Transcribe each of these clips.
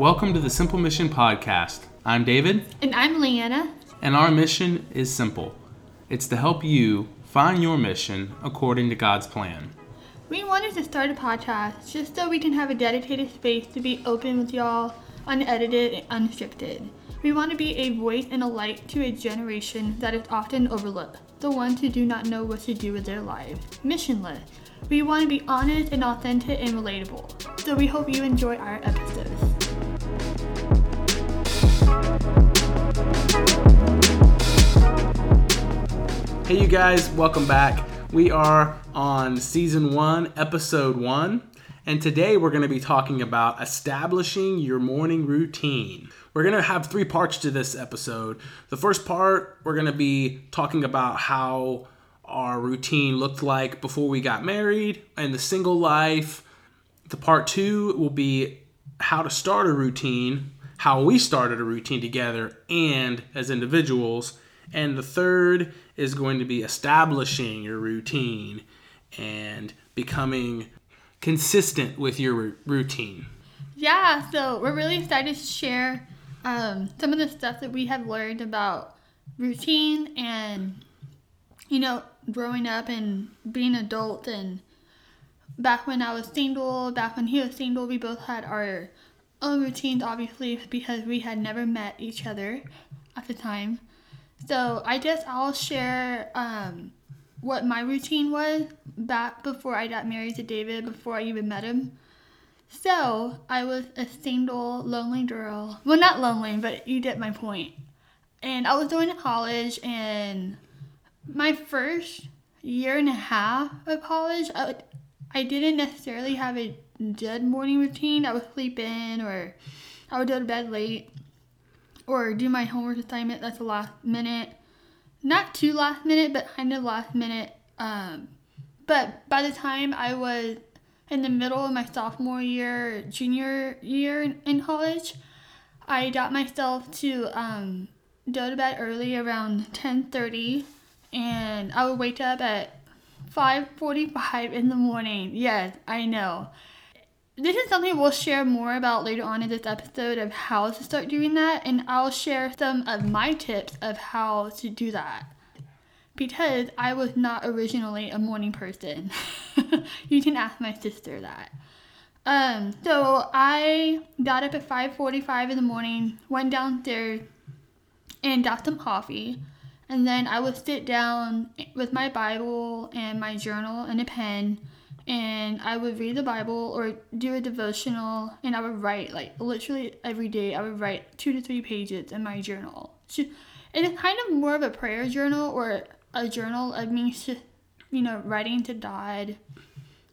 Welcome to the Simple Mission Podcast. I'm David, And I'm Leanna. and our mission is simple it's to help you find your mission according to God's plan. We wanted to start a podcast just so we can have a dedicated space to be open with y'all, unedited and unscripted. We want to be a voice and a light to a generation that is often overlooked, the ones who do not know what to do with their lives, missionless. We want to be honest and authentic and relatable. So we hope you enjoy our episodes. Hey, you guys, welcome back. We are on season one, episode one, and today we're going to be talking about establishing your morning routine. We're going to have three parts to this episode. The first part, we're going to be talking about how our routine looked like before we got married and the single life. The part two will be how to start a routine, how we started a routine together and as individuals. And the third is going to be establishing your routine and becoming consistent with your routine. Yeah, so we're really excited to share um, some of the stuff that we have learned about routine and, you know, growing up and being adult. And back when I was single, back when he was single, we both had our own routines, obviously, because we had never met each other at the time. So I guess I'll share um, what my routine was back before I got married to David, before I even met him. So I was a single, lonely girl. Well, not lonely, but you get my point. And I was going to college, and my first year and a half of college, I, I didn't necessarily have a dead morning routine. I would sleep in, or I would go to bed late, or do my homework assignment that's the last minute. Not too last minute, but kind of last minute. Um, but by the time I was in the middle of my sophomore year, junior year in- in college, I got myself to um, go to bed early around 10:30, and I would wake up at 5:45 in the morning. Yes, I know. This is something we'll share more about later on in this episode of how to start doing that, and I'll share some of my tips of how to do that because I was not originally a morning person. you can ask my sister that. Um, so I got up at 5:45 in the morning, went downstairs and got some coffee, and then I would sit down with my Bible and my journal and a pen, and I would read the Bible or do a devotional, and I would write like literally every day. I would write two to three pages in my journal. So- it's kind of more of a prayer journal or a journal of me, you know, writing to God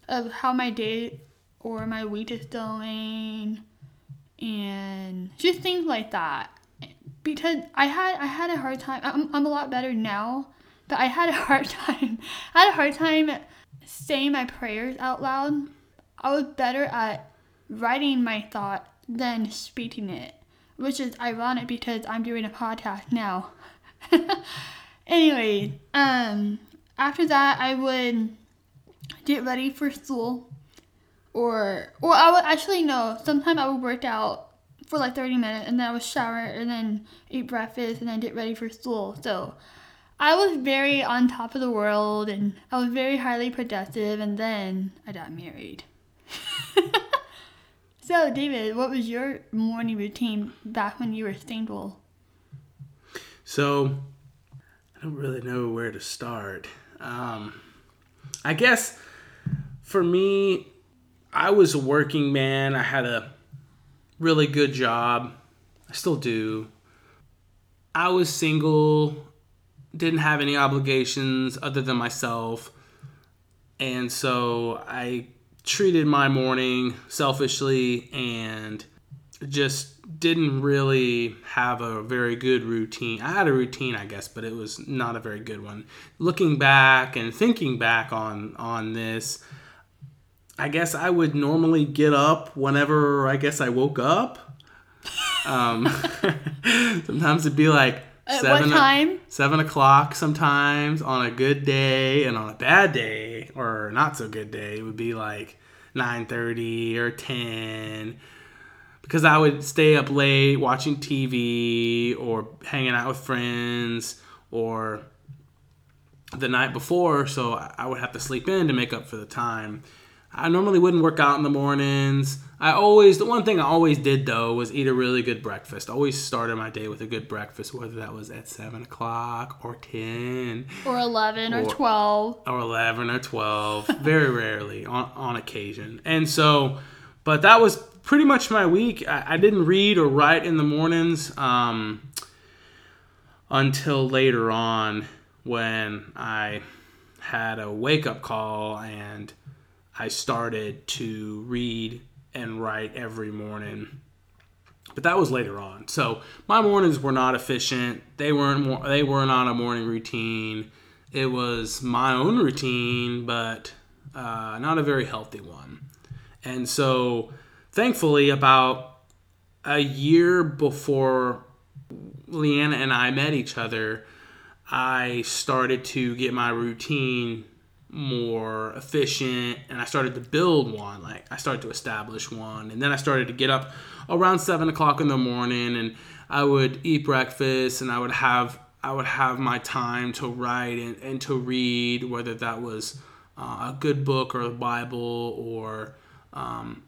of how my day or my week is going, and just things like that. Because I had I had a hard time. I'm, I'm a lot better now, but I had a hard time. I had a hard time saying my prayers out loud. I was better at writing my thought than speaking it, which is ironic because I'm doing a podcast now. anyway, um, after that, I would get ready for school, or or I would actually no. Sometimes I would work out for like thirty minutes, and then I would shower, and then eat breakfast, and then get ready for school. So. I was very on top of the world and I was very highly productive and then I got married. so, David, what was your morning routine back when you were single? So, I don't really know where to start. Um, I guess for me, I was a working man. I had a really good job. I still do. I was single, didn't have any obligations other than myself. And so I treated my morning selfishly and just didn't really have a very good routine. I had a routine, I guess, but it was not a very good one. Looking back and thinking back on on this, I guess I would normally get up whenever I guess I woke up. Um, sometimes it'd be like At seven what time? seven o'clock sometimes on a good day, and on a bad day or not so good day, it would be like nine thirty or ten because I would stay up late watching TV or hanging out with friends or the night before, so I would have to sleep in to make up for the time. I normally wouldn't work out in the mornings. I always, the one thing I always did though was eat a really good breakfast. I always started my day with a good breakfast, whether that was at 7 o'clock or 10 or 11 or, Or- 12. or 11 or 12 very rarely on, on occasion and so but that was pretty much my week i, I didn't read or write in the mornings um, until later on when i had a wake-up call and i started to read and write every morning. But that was later on. So my mornings were not efficient. They weren't they were not on a morning routine. It was my own routine, but uh, not a very healthy one. And so, thankfully, about a year before Leanna and I met each other, I started to get my routine more efficient and I started to build one. Like, I started to establish one. And then I started to get up around seven o'clock in the morning and I would eat breakfast and I would have I would have my time to write and, and to read, whether that was uh, a good book or a Bible or um,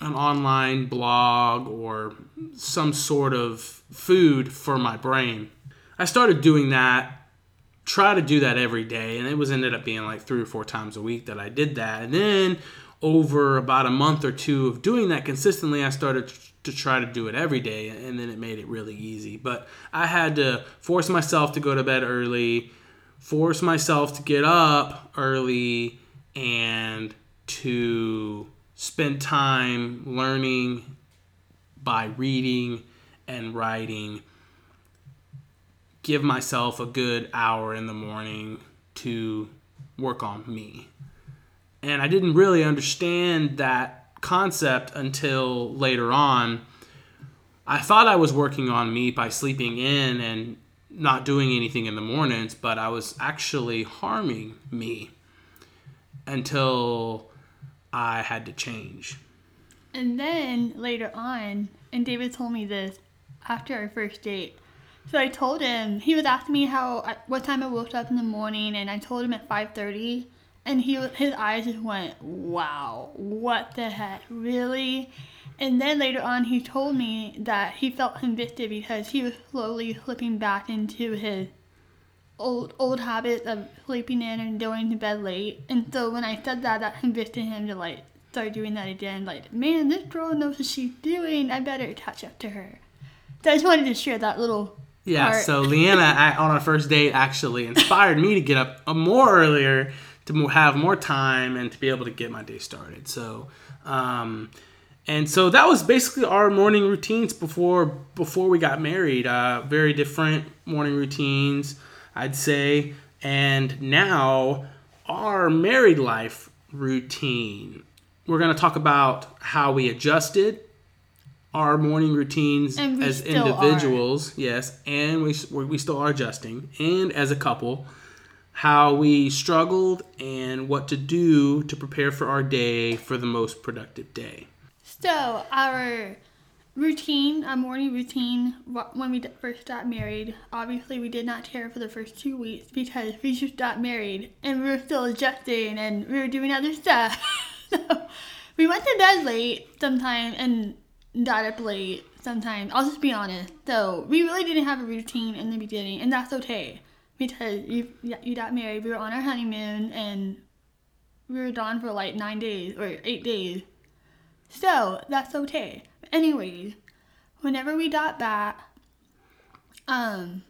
an online blog or some sort of food for my brain. I started doing that, try to do that every day, and it was ended up being like three or four times a week that I did that. And then over about a month or two of doing that consistently, I started to try to do it every day, and then it made it really easy. But I had to force myself to go to bed early, force myself to get up early, and to spend time learning by reading and writing. Give myself a good hour in the morning to work on me. And I didn't really understand that concept until later on. I thought I was working on me by sleeping in and not doing anything in the mornings, but I was actually harming me until I had to change. And then later on, and David told me this after our first date. So I told him he was asking me how what time I woke up in the morning, and I told him at five thirty, and he his eyes just went, "Wow, what the heck, really?" And then later on, he told me that he felt convicted because he was slowly slipping back into his old old habits of sleeping in and going to bed late. And so when I said that, that convicted him to like start doing that again. Like, man, this girl knows what she's doing. I better catch up to her. So I just wanted to share that little. Yeah, part. so Leanna I- on our first date actually inspired me to get up uh, more earlier to have more time and to be able to get my day started. So, um, and so that was basically our morning routines before before we got married. Uh, very different morning routines, I'd say. And now our married life routine. We're going to talk about how we adjusted our morning routines as still are. individuals, yes, and we we still are adjusting, and as a couple, how we struggled and what to do to prepare for our day for the most productive day. So our routine, our morning routine, when we first got married, obviously we did not care for the first two weeks because we just got married and we were still adjusting and we were doing other stuff. so we went to bed late sometimes and got up late sometimes. I'll just be honest. So we really didn't have a routine in the beginning, and that's okay because you you got married. We were on our honeymoon and we were gone for like nine days or eight days. So that's okay. Anyways, whenever we got back, um,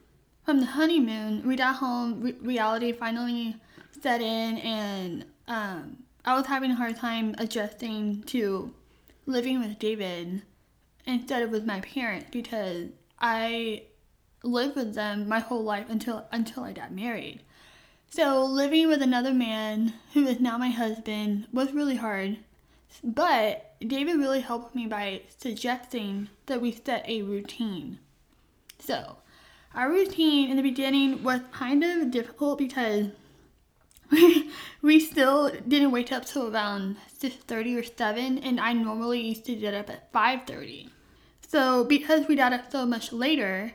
from the honeymoon, we got home. Re- reality finally set in, and um, I was having a hard time adjusting to living with David instead of with my parents because I lived with them my whole life until until I got married. So living with another man who is now my husband was really hard. But David really helped me by suggesting that we set a routine. So, our routine in the beginning was kind of difficult because we still didn't wake up till around 6.30 or 7 and i normally used to get up at 5.30 so because we got up so much later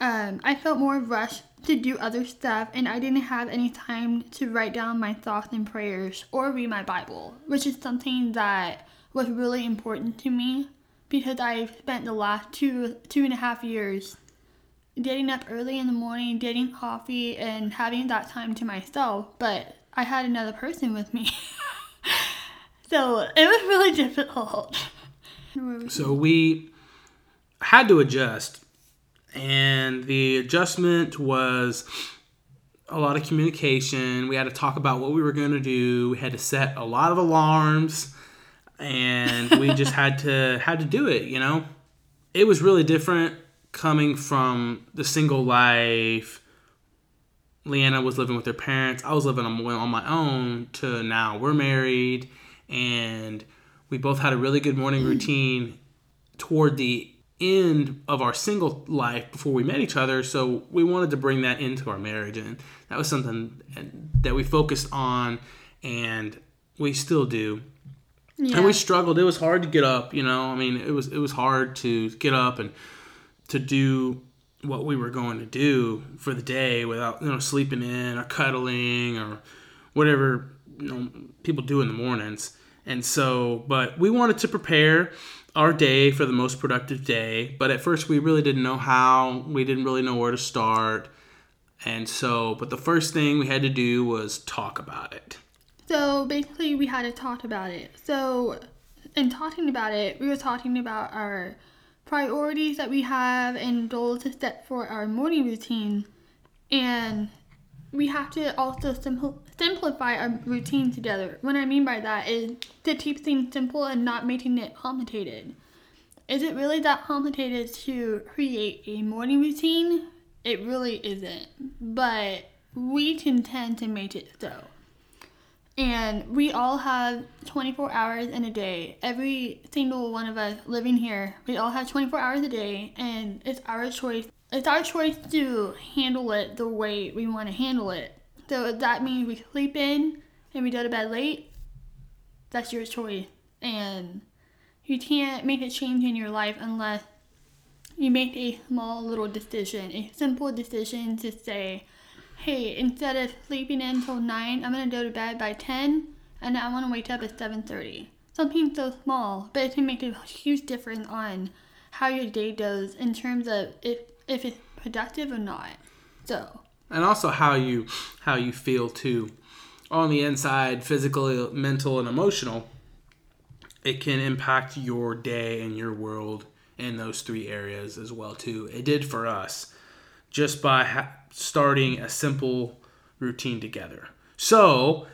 um, i felt more rushed to do other stuff and i didn't have any time to write down my thoughts and prayers or read my bible which is something that was really important to me because i've spent the last two two and a half years getting up early in the morning, getting coffee, and having that time to myself. But I had another person with me. so it was really difficult. So we had to adjust. And the adjustment was a lot of communication. We had to talk about what we were going to do. We had to set a lot of alarms and we just had to had to do it, you know. It was really different coming from the single life, Leanna was living with her parents, I was living on, on my own, to now we're married and we both had a really good morning routine toward the end of our single life before we met each other. So we wanted to bring that into our marriage. And that was something that we focused on and we still do. Yeah. And we struggled. It was hard to get up, you know. I mean, it was it was hard to get up and to do what we were going to do for the day without you know sleeping in or cuddling or whatever you know people do in the mornings. And so but we wanted to prepare our day for the most productive day but at first we really didn't know how. We didn't really know where to start. And so but the first thing we had to do was talk about it. So basically we had to talk about it. So in talking about it we were talking about our priorities that we have and goals to set for our morning routine. And we have to also simplify our routine together. What I mean by that is to keep things simple and not making it complicated. Is it really that complicated to create a morning routine? It really isn't. But we can tend to make it so. And we all have 24 hours in a day. Every single one of us living here, we all have 24 hours a day, and it's our choice. It's our choice to handle it the way we want to handle it. So if that means we sleep in and we go to bed late, that's your choice. And you can't make a change in your life unless you make a small little decision, a simple decision to say, hey, instead of sleeping in until 9, I'm going to go to bed by 10 and I want to wake up at 7.30. Something so small, but it can make a huge difference on how your day goes in terms of if, if it's productive or not. So. And also how you how you feel too, on the inside, physical, mental, and emotional. It can impact your day and your world in those three areas as well too. It did for us just by ha- starting a simple routine together. So,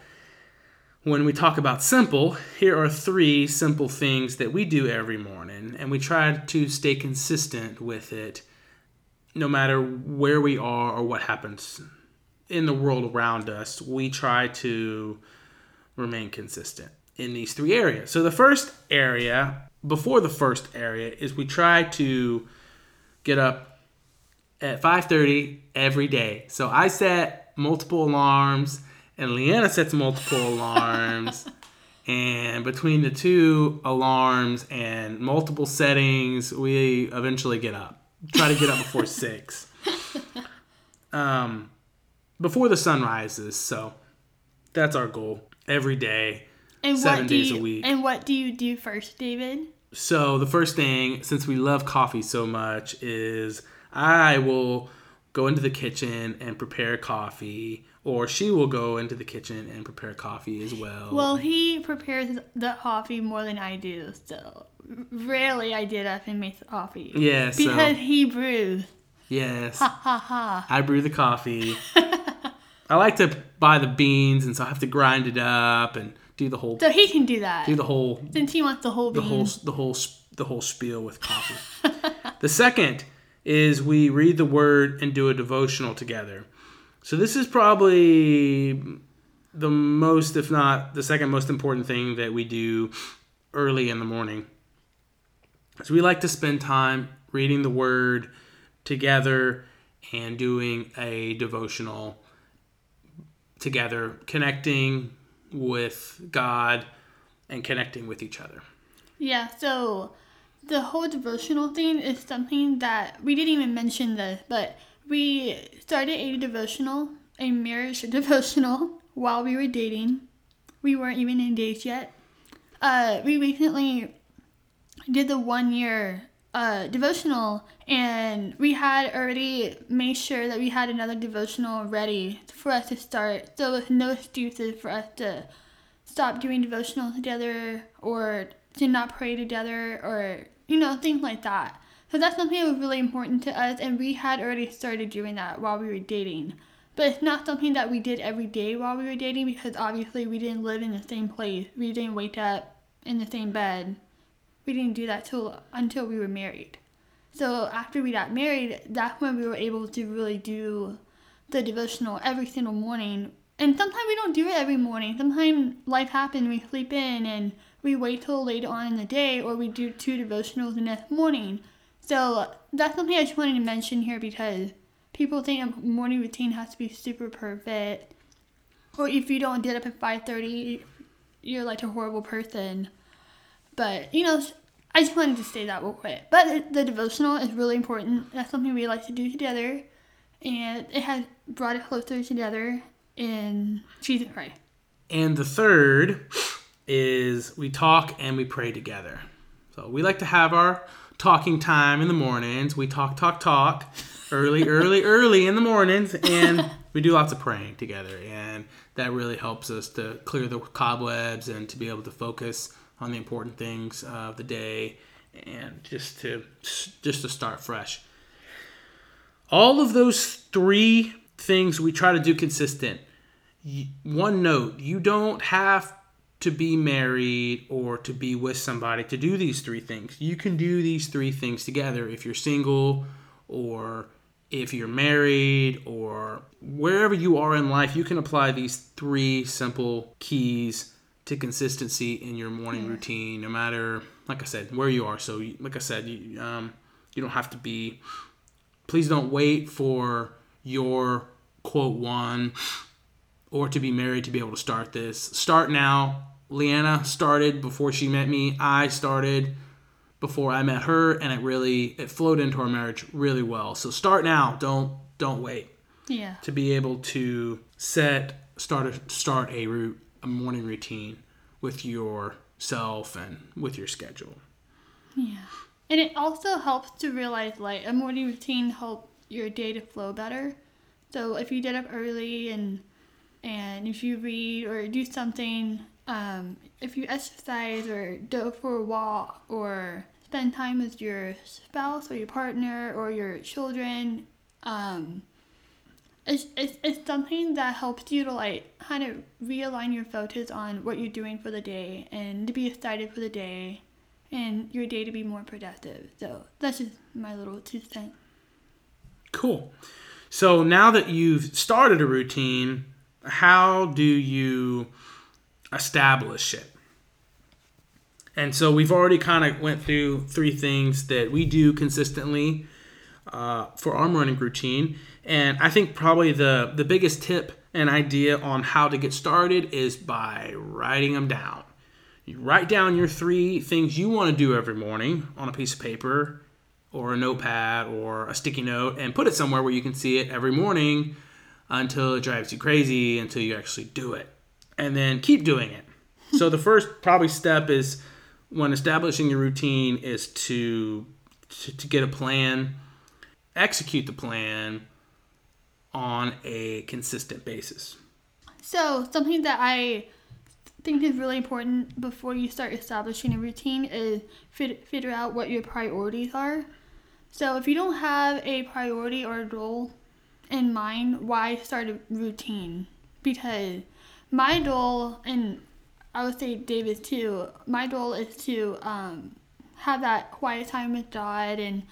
when we talk about simple, here are three simple things that we do every morning, and we try to stay consistent with it no matter where we are or what happens in the world around us. We try to remain consistent in these three areas. So, the first area, before the first area, is we try to get up at 5:30 every day. So I set multiple alarms, and Leanna sets multiple alarms. And between the two alarms and multiple settings, we eventually get up. Try to get up before six. Um, before the sun rises. So that's our goal every day, and seven days you, a week. And what do you do first, David? So the first thing, since we love coffee so much, is I will go into the kitchen and prepare coffee, or she will go into the kitchen and prepare coffee as well. Well, he prepares the coffee more than I do, so rarely I get up and make the coffee. Yes, yeah, because so, he brews. Yes. Ha ha ha. I brew the coffee. I like to buy the beans, and so I have to grind it up and do the whole. So he can do that. Do the whole. Since he wants the whole. The whole. The whole. The whole spiel with coffee. the second is we read the word and do a devotional together. So this is probably the most, if not the second most important thing that we do early in the morning. So we like to spend time reading the word together and doing a devotional together, connecting with God and connecting with each other. Yeah, so the whole devotional thing is something that we didn't even mention this, but we started a devotional, a marriage devotional, while we were dating. We weren't even engaged yet. Uh, we recently did the one year uh, devotional, and we had already made sure that we had another devotional ready for us to start. So with no excuses for us to stop doing devotional together or to not pray together or you know things like that. So that's something that was really important to us, and we had already started doing that while we were dating. But it's not something that we did every day while we were dating because obviously we didn't live in the same place. We didn't wake up in the same bed. We didn't do that till until we were married. So after we got married, that's when we were able to really do the devotional every single morning. And sometimes we don't do it every morning. Sometimes life happens, we sleep in and we wait till later on in the day or we do two devotionals the morning. So that's something I just wanted to mention here because people think a morning routine has to be super perfect. Or if you don't get up at 5.30, you're like a horrible person. But, you know, I just wanted to say that real quick. But the devotional is really important. That's something we like to do together. And it has brought us closer together in Jesus Christ. And the third is we talk and we pray together. So we like to have our talking time in the mornings. We talk, talk, talk early, early, early in the mornings, and we do lots of praying together. And that really helps us to clear the cobwebs and to be able to focus on the important things of the day and just to just to start fresh. All of those three things we try to do consistent. One note, you don't have to be married or to be with somebody to do these three things. You can do these three things together if you're single or if you're married or wherever you are in life, you can apply these three simple keys to consistency in your morning routine, no matter, like I said, where you are. So, like I said, you, um, you don't have to be, please don't wait for your quote one or to be married to be able to start this. Start now Leanna started before she met me. I started before I met her, and it really it flowed into our marriage really well. So start now. Don't don't wait. Yeah. To be able to set start a start a route a morning routine with yourself and with your schedule. Yeah. And it also helps to realize like a morning routine helps your day to flow better. So if you get up early and and if you read or do something um, if you exercise or go for a walk or spend time with your spouse or your partner or your children, um, it's, it's, it's something that helps you to like kind of realign your focus on what you're doing for the day and to be excited for the day and your day to be more productive. So that's just my little two cents. Cool. So now that you've started a routine, how do you establish it. And so we've already kind of went through three things that we do consistently uh, for arm running routine. And I think probably the, the biggest tip and idea on how to get started is by writing them down. You write down your three things you want to do every morning on a piece of paper or a notepad or a sticky note and put it somewhere where you can see it every morning until it drives you crazy until you actually do it and then keep doing it. so the first probably step is when establishing your routine is to, to to get a plan, execute the plan on a consistent basis. So something that I think is really important before you start establishing a routine is fit, figure out what your priorities are. So if you don't have a priority or a goal in mind, why start a routine? Because my goal, and I would say David too, my goal is to um, have that quiet time with God and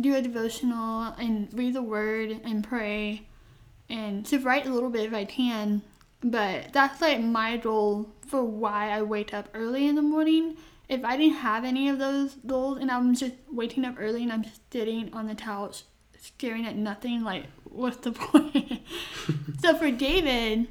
do a devotional and read the word and pray and to write a little bit if I can. But that's like my goal for why I wake up early in the morning. If I didn't have any of those goals and I'm just waking up early and I'm sitting on the couch staring at nothing, like, what's the point? so for David,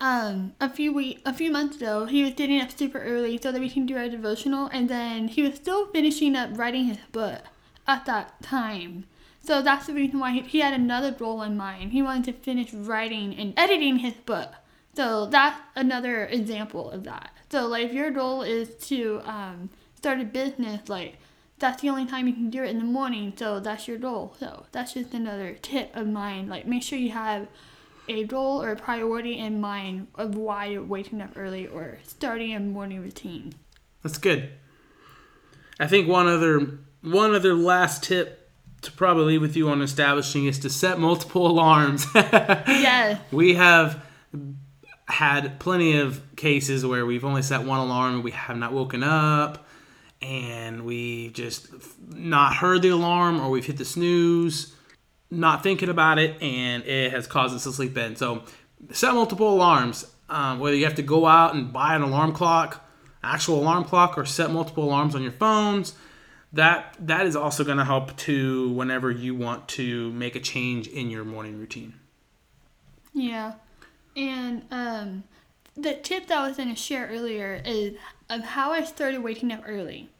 um, a few week, a few months ago, he was getting up super early so that we can do our devotional, and then he was still finishing up writing his book at that time. So that's the reason why he, had another goal in mind. He wanted to finish writing and editing his book. So that's another example of that. So like if your goal is to um, start a business, like that's the only time you can do it in the morning. So that's your goal. So that's just another tip of mine. Like make sure you have a goal or a priority in mind of why you're waking up early or starting a morning routine. That's good. I think one other one other last tip to probably leave with you on establishing is to set multiple alarms. yeah. We have had plenty of cases where we've only set one alarm and we have not woken up and we just not heard the alarm or we've hit the snooze not thinking about it and it has caused us to sleep in so set multiple alarms um, whether you have to go out and buy an alarm clock actual alarm clock or set multiple alarms on your phones that that is also going to help to whenever you want to make a change in your morning routine yeah and um, the tip that I was going to share earlier is of how I started waking up early.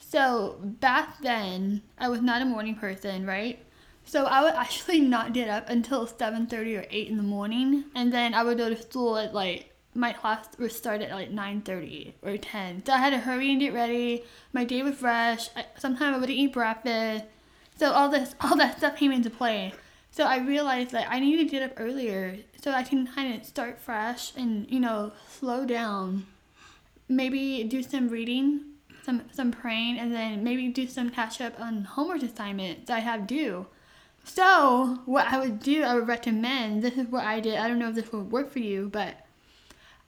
So back then, I was not a morning person, right? So I would actually not get up until 7:30 or 8 in the morning, and then I would go to school at like my class would start at like 9:30 or 10. So I had to hurry and get ready. My day was rushed. sometimes I wouldn't eat breakfast. So all this all that stuff came into play. So I realized that I need to get up earlier so I can kind of start fresh and, you know, slow down. Maybe do some reading, some some praying, and then maybe do some catch up on homework assignments I have due. So what I would do, I would recommend. This is what I did. I don't know if this would work for you, but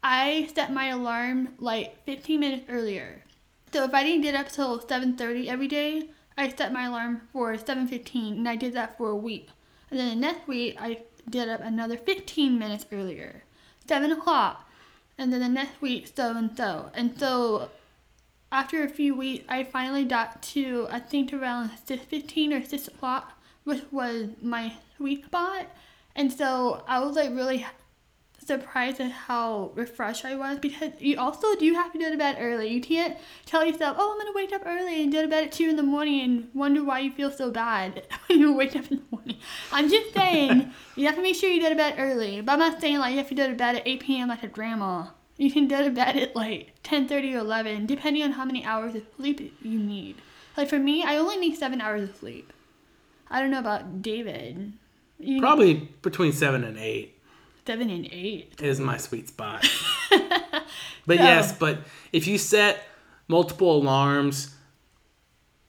I set my alarm like 15 minutes earlier. So if I didn't get up till 7:30 every day, I set my alarm for 7:15, and I did that for a week. And then the next week, I did up another 15 minutes earlier, 7 o'clock. And then the next week, so and so. And so after a few weeks, I finally got to, I think around 6.15 or 6 o'clock, which was my sweet spot. And so I was like really surprised at how refreshed I was because you also do have to go to bed early. You can't tell yourself, oh, I'm going to wake up early and go to bed at 2 in the morning and wonder why you feel so bad when you wake up in the morning. I'm just saying, you have to make sure you go to bed early. But I'm not saying like you have to go to bed at 8 p.m. like a grandma. You can go to bed at like 10.30 or 11, depending on how many hours of sleep you need. Like for me, I only need 7 hours of sleep. I don't know about David. You Probably need- between 7 and 8 seven and eight is my sweet spot. but yes, but if you set multiple alarms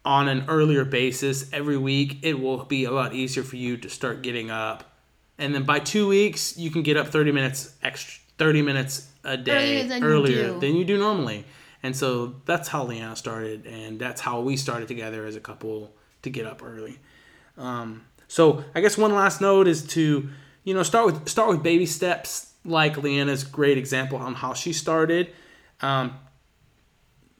on an earlier basis every week, it will be a lot easier for you to start getting up. And then by two weeks, you can get up 30 minutes extra, 30 minutes a day earlier than, earlier you, than you do normally. And so that's how Leanna started, and that's how we started together as a couple to get up early. Um, so I guess one last note is to you know, start with start with baby steps, like Leanna's great example on how she started. Um,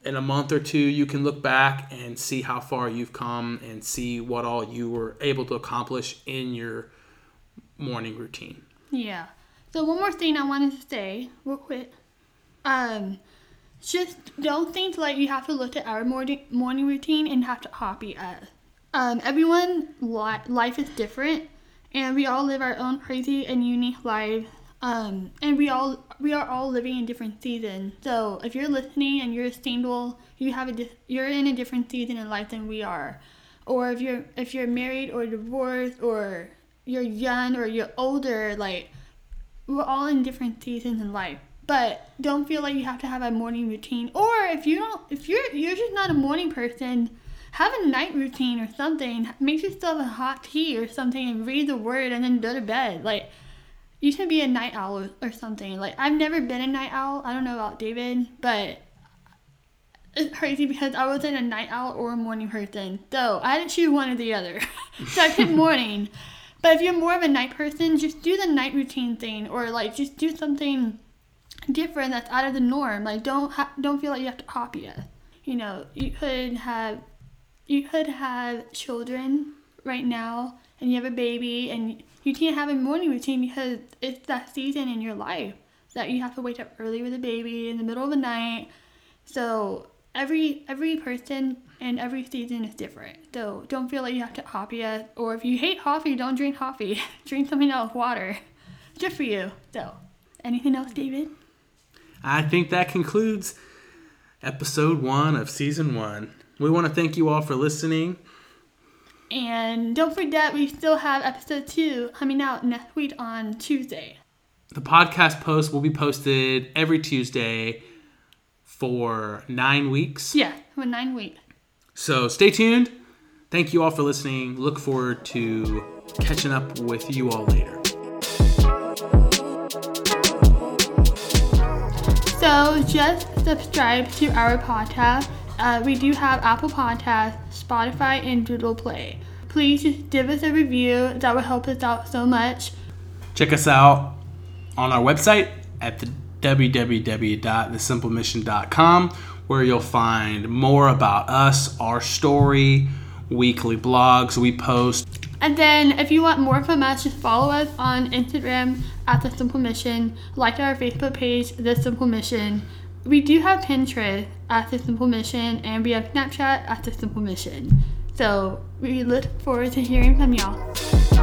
in a month or two, you can look back and see how far you've come and see what all you were able to accomplish in your morning routine. Yeah. So one more thing I wanted to say real quick. Um, just don't think like you have to look at our morning morning routine and have to copy us. Um, everyone li- life is different, and we all live our own crazy and unique lives. Um, and we all we are all living in different seasons. So if you're listening and you're single, you have a di- you're in a different season in life than we are. Or if you're if you're married or divorced or you're young or you're older, like we're all in different seasons in life. But don't feel like you have to have a morning routine. Or if you don't, if you're you're just not a morning person, have a night routine or something. Make yourself a hot tea or something and read the word and then go to bed. Like, you should be a night owl or something. Like, I've never been a night owl. I don't know about David, but it's crazy because I wasn't a night owl or a morning person. So I had to choose one or the other. so I picked morning. But if you're more of a night person, just do the night routine thing or like just do something different that's out of the norm. Like don't ha- don't feel like you have to copy it. You know, you could have you could have children right now and you have a baby and you can't have a morning routine because it's that season in your life. that you have to wake up early with a baby in the middle of the night. So every every person and every season is different. So don't feel like you have to coffee it. Or if you hate coffee, don't drink coffee. drink something else, water. Good for you. So anything else, David? I think that concludes episode one of season one. We want to thank you all for listening. And don't forget, we still have episode two coming out next week on Tuesday. The podcast post will be posted every Tuesday for nine weeks. Yeah, for nine weeks. So stay tuned. Thank you all for listening. Look forward to catching up with you all later. So just subscribe to our podcast. Uh, we do have Apple Podcasts, Spotify, and Google Play. Please just give us a review. That would help us out so much. Check us out on our website at the www.thesimplemission.com where you'll find more about us, our story, weekly blogs we post. And then if you want more from us, just follow us on Instagram at The Simple Mission, like our Facebook page, The Simple Mission. We do have Pinterest at The Simple Mission, and we have Snapchat at The Simple Mission. So we look forward to hearing from y'all.